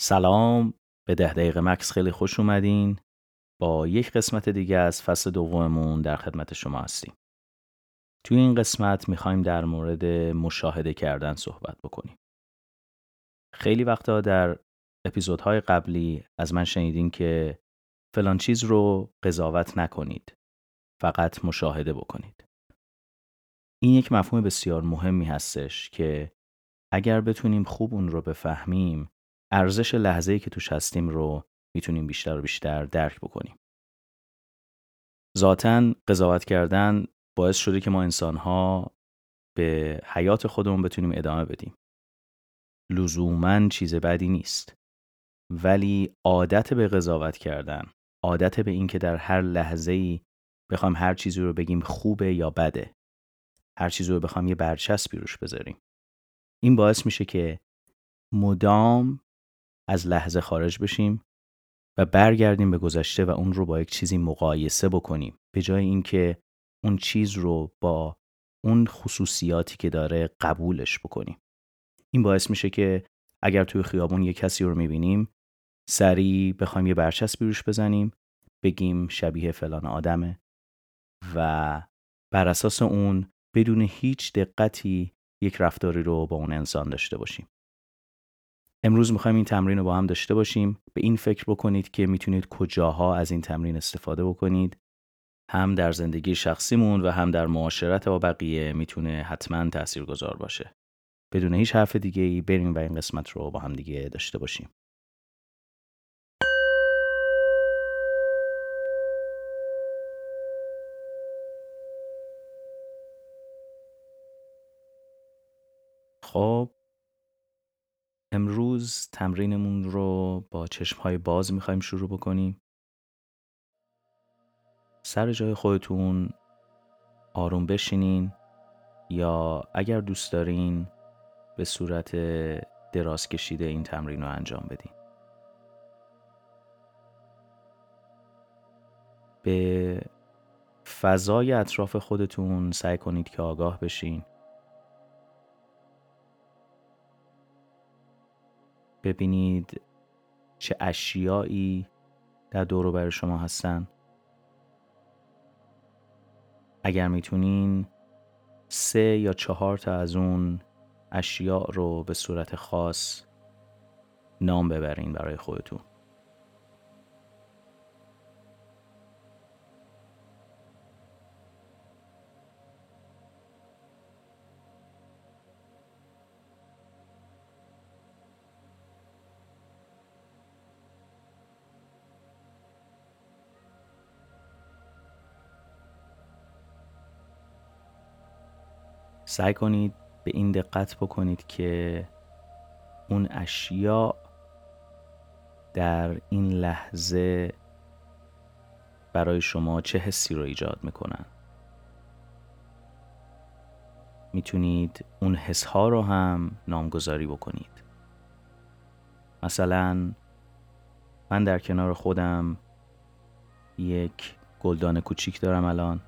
سلام. به ده دقیقه مکس خیلی خوش اومدین. با یک قسمت دیگه از فصل دوممون در خدمت شما هستیم. توی این قسمت می‌خوایم در مورد مشاهده کردن صحبت بکنیم. خیلی وقتا در اپیزودهای قبلی از من شنیدین که فلان چیز رو قضاوت نکنید. فقط مشاهده بکنید. این یک مفهوم بسیار مهمی هستش که اگر بتونیم خوب اون رو بفهمیم ارزش لحظه‌ای که توش هستیم رو می‌تونیم بیشتر و بیشتر درک بکنیم. ذاتا قضاوت کردن باعث شده که ما انسانها به حیات خودمون بتونیم ادامه بدیم. لزوما چیز بدی نیست. ولی عادت به قضاوت کردن، عادت به اینکه در هر لحظه ای بخوام هر چیزی رو بگیم خوبه یا بده. هر چیزی رو بخوام یه برچسبی روش بذاریم. این باعث میشه که مدام از لحظه خارج بشیم و برگردیم به گذشته و اون رو با یک چیزی مقایسه بکنیم. به جای اینکه اون چیز رو با اون خصوصیاتی که داره قبولش بکنیم. این باعث میشه که اگر توی خیابون یه کسی رو می‌بینیم سریع بخوایم یه برچسبی روش بزنیم بگیم شبیه فلان آدمه و بر اساس اون بدون هیچ دقتی یک رفتاری رو با اون انسان داشته باشیم. امروز می‌خوایم این تمرین رو با هم داشته باشیم. به این فکر بکنید که می‌تونید کجاها از این تمرین استفاده بکنید. هم در زندگی شخصیمون و هم در معاشرت با بقیه می‌تونه حتما گذار باشه. بدون هیچ حرف دیگه ای بریم و این قسمت رو با هم دیگه داشته باشیم. خب امروز تمرینمون رو با چشمهای باز می‌خوایم شروع بکنیم. سر جای خودتون آروم بشینین یا اگر دوست دارین به صورت دراز کشیده این تمرین رو انجام بدین. به فضای اطراف خودتون سعی کنید که آگاه بشین. ببینید چه اشیایی در دور بر شما هستن. اگر می‌تونین سه یا چهار تا از اون اشیاء رو به صورت خاص نام ببرین برای خودتون. سعی کنید به این دقت بکنید که اون اشیاء در این لحظه برای شما چه حسی رو ایجاد می‌کنن. می‌تونید اون حس ها رو هم نامگذاری بکنید. مثلا من در کنار خودم یک گلدان کوچیک دارم الان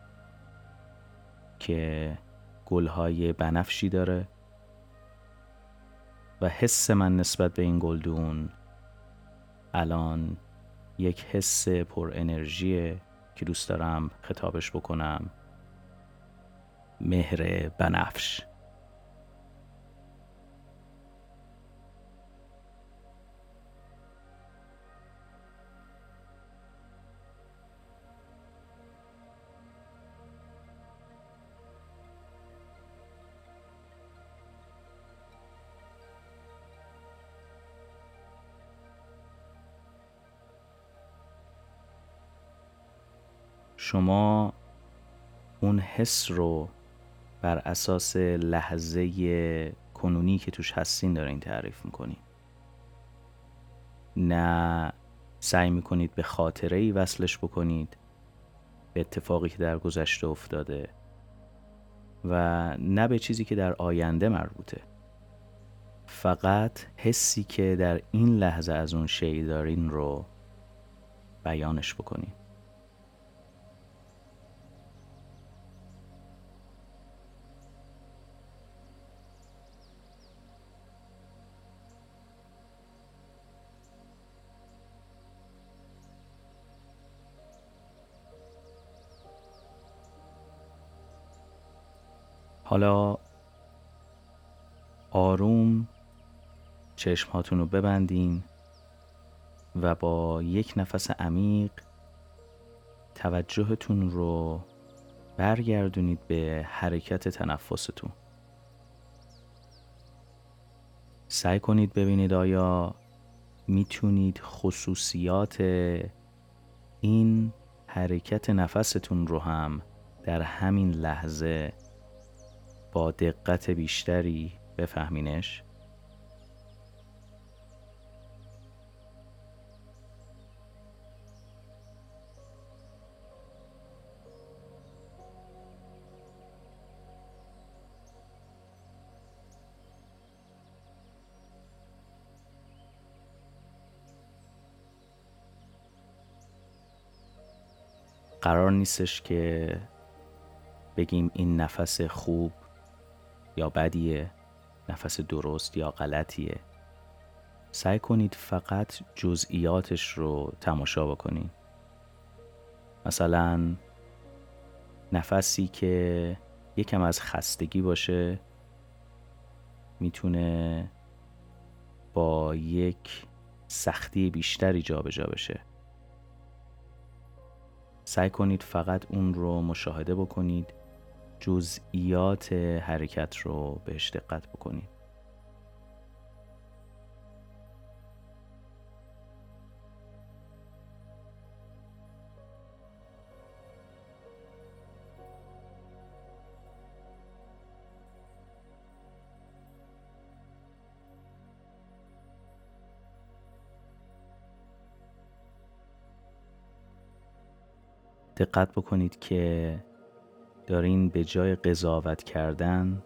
که گلهای بنفشی داره و حس من نسبت به این گلدون الان یک حس پر انرژیه که دوست دارم خطابش بکنم. مهر بنفش. شما اون حس رو بر اساس لحظه کنونی که توش هستین دارین تعریف می‌کنین. نه سعی می‌کنید به خاطره ای وصلش بکنید به اتفاقی که در گذشته افتاده و نه به چیزی که در آینده مربوطه. فقط حسی که در این لحظه از اون شی دارین رو بیانش بکنید حالا آروم چشمهاتون رو ببندین و با یک نفس عمیق توجهتون رو برگردونید به حرکت تنفستون. سعی کنید ببینید آیا می‌تونید خصوصیات این حرکت نفستون رو هم در همین لحظه با دقت بیشتری بفهمینش؟ قرار نیستش که بگیم این نفس خوب یا بدیه؟ نفس درست یا غلطیه؟ سعی کنید فقط جزئیاتش رو تماشا بکنید مثلا نفسی که یکم از خستگی باشه می‌تونه با یک سختی بیشتری جابجا جا بشه. سعی کنید فقط اون رو مشاهده بکنید. جزئیات حرکت رو بهش دقت بکنید. دقت بکنید که دارین به جای قضاوت کردن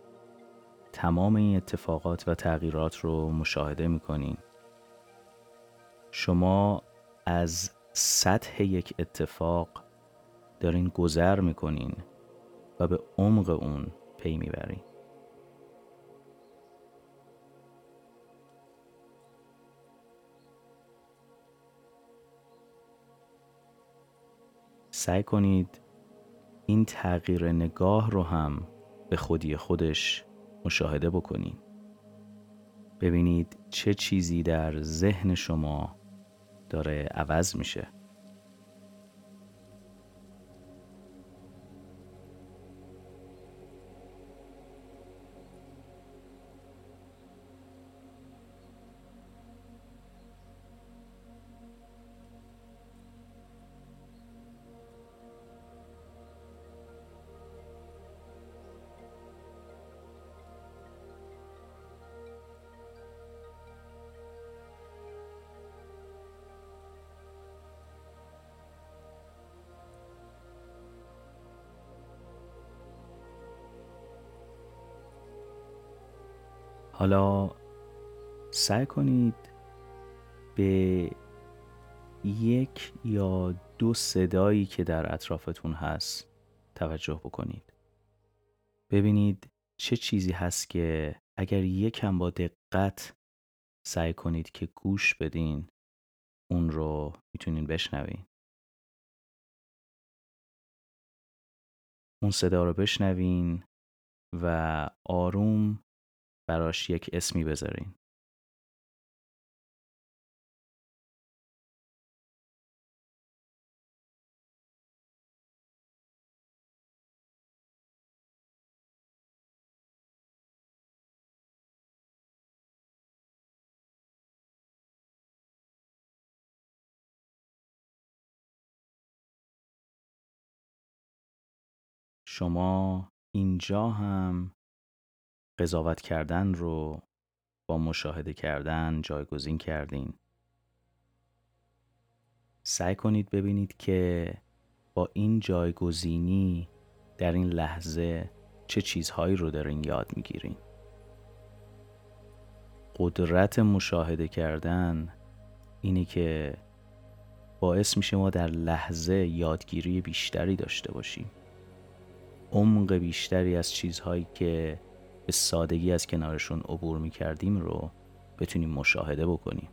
تمام این اتفاقات و تغییرات رو مشاهده می‌کنین. شما از سطح یک اتفاق دارین گذر می‌کنین و به عمق اون پی می‌برین. سعی کنید این تغییر نگاه رو هم به خودی خودش مشاهده بکنید ببینید چه چیزی در ذهن شما داره عوض میشه. حالا سعی کنید به یک یا دو صدایی که در اطرافتون هست توجه بکنید. ببینید چه چیزی هست که اگر یکم با دقت سعی کنید که گوش بدین اون رو می‌تونین بشنوین. اون صدا رو بشنوین و آروم براش یک اسمی بذارین. شما اینجا هم قضاوت کردن رو با مشاهده کردن جایگزین کردین. سعی کنید ببینید که با این جایگزینی در این لحظه چه چیزهایی رو دارین یاد می‌گیرین. قدرت مشاهده کردن اینه که باعث میشه ما در لحظه یادگیری بیشتری داشته باشیم. عمق بیشتری از چیزهایی که به سادگی از کنارشون عبور می کردیم رو بتونیم مشاهده بکنیم.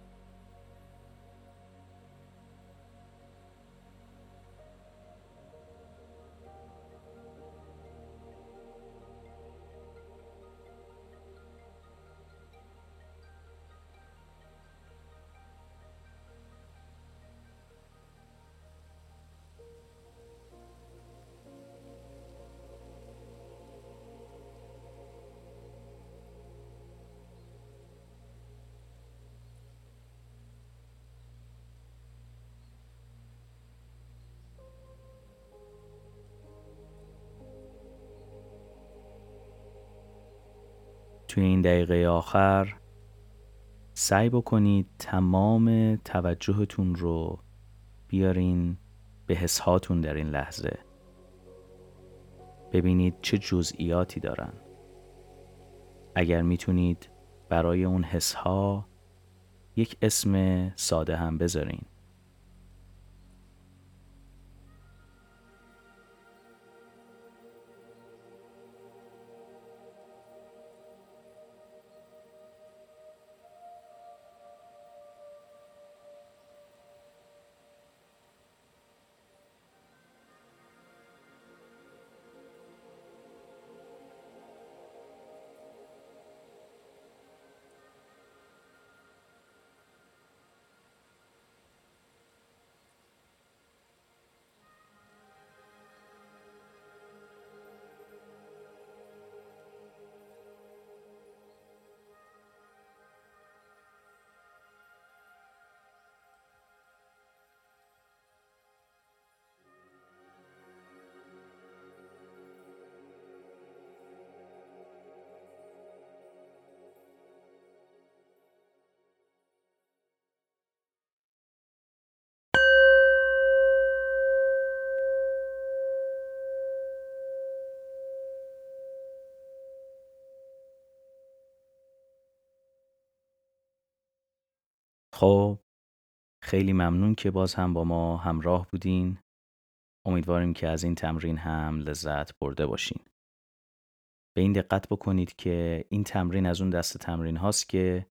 توی این دقیقه آخر سعی بکنید تمام توجهتون رو بیارین به حسهاتون در این لحظه. ببینید چه جزئیاتی دارن. اگر می‌تونید برای اون حسها یک اسم ساده هم بذارین. خب خیلی ممنون که باز هم با ما همراه بودین امیدواریم که از این تمرین هم لذت برده باشین به این دقت بکنید که این تمرین از اون دست تمرین هاست که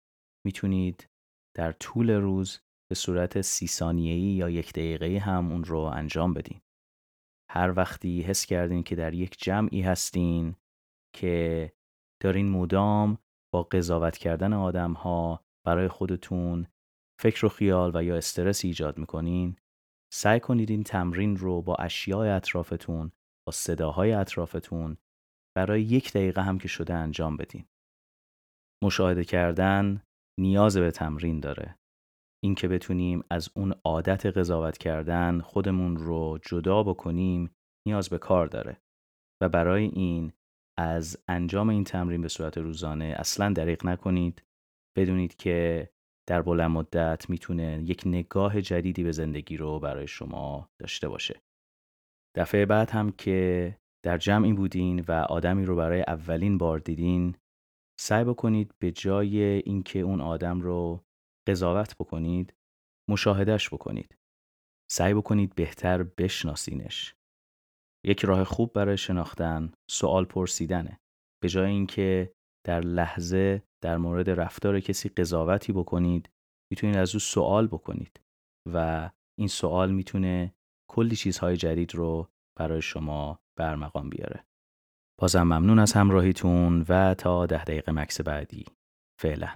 می‌تونید در طول روز به صورت سی ثانیه‌ای یا یک دقیقه هم اون رو انجام بدین. هر وقتی حس کردین که در یک جمعی هستین که دارین مدام با قضاوت کردن آدم ها برای خودتون فکر و خیال و یا استرس ایجاد می‌کنین سعی کنید این تمرین رو با اشیاء اطرافتون با صداهای اطرافتون برای یک دقیقه هم که شده انجام بدین. مشاهده کردن نیاز به تمرین داره. اینکه بتونیم از اون عادت قضاوت کردن خودمون رو جدا بکنیم نیاز به کار داره. و برای این از انجام این تمرین به صورت روزانه اصلا دریغ نکنید. بدونید که در بلند مدت می‌تونه یک نگاه جدیدی به زندگی رو برای شما داشته باشه. دفعه بعد هم که در جمعی بودین و آدمی رو برای اولین بار دیدین سعی بکنید به جای اینکه اون آدم رو قضاوت بکنید مشاهدش بکنید. سعی بکنید بهتر بشناسینش. یک راه خوب برای شناختن سوال پرسیدنه. به جای اینکه در لحظه در مورد رفتار کسی قضاوتی بکنید می‌تونید از او سوال بکنید و این سوال می‌تونه کلی چیزهای جدید رو برای شما برمقام بیاره. بازم ممنون از همراهیتون و تا ده دقیقه مکس بعدی. فعلا.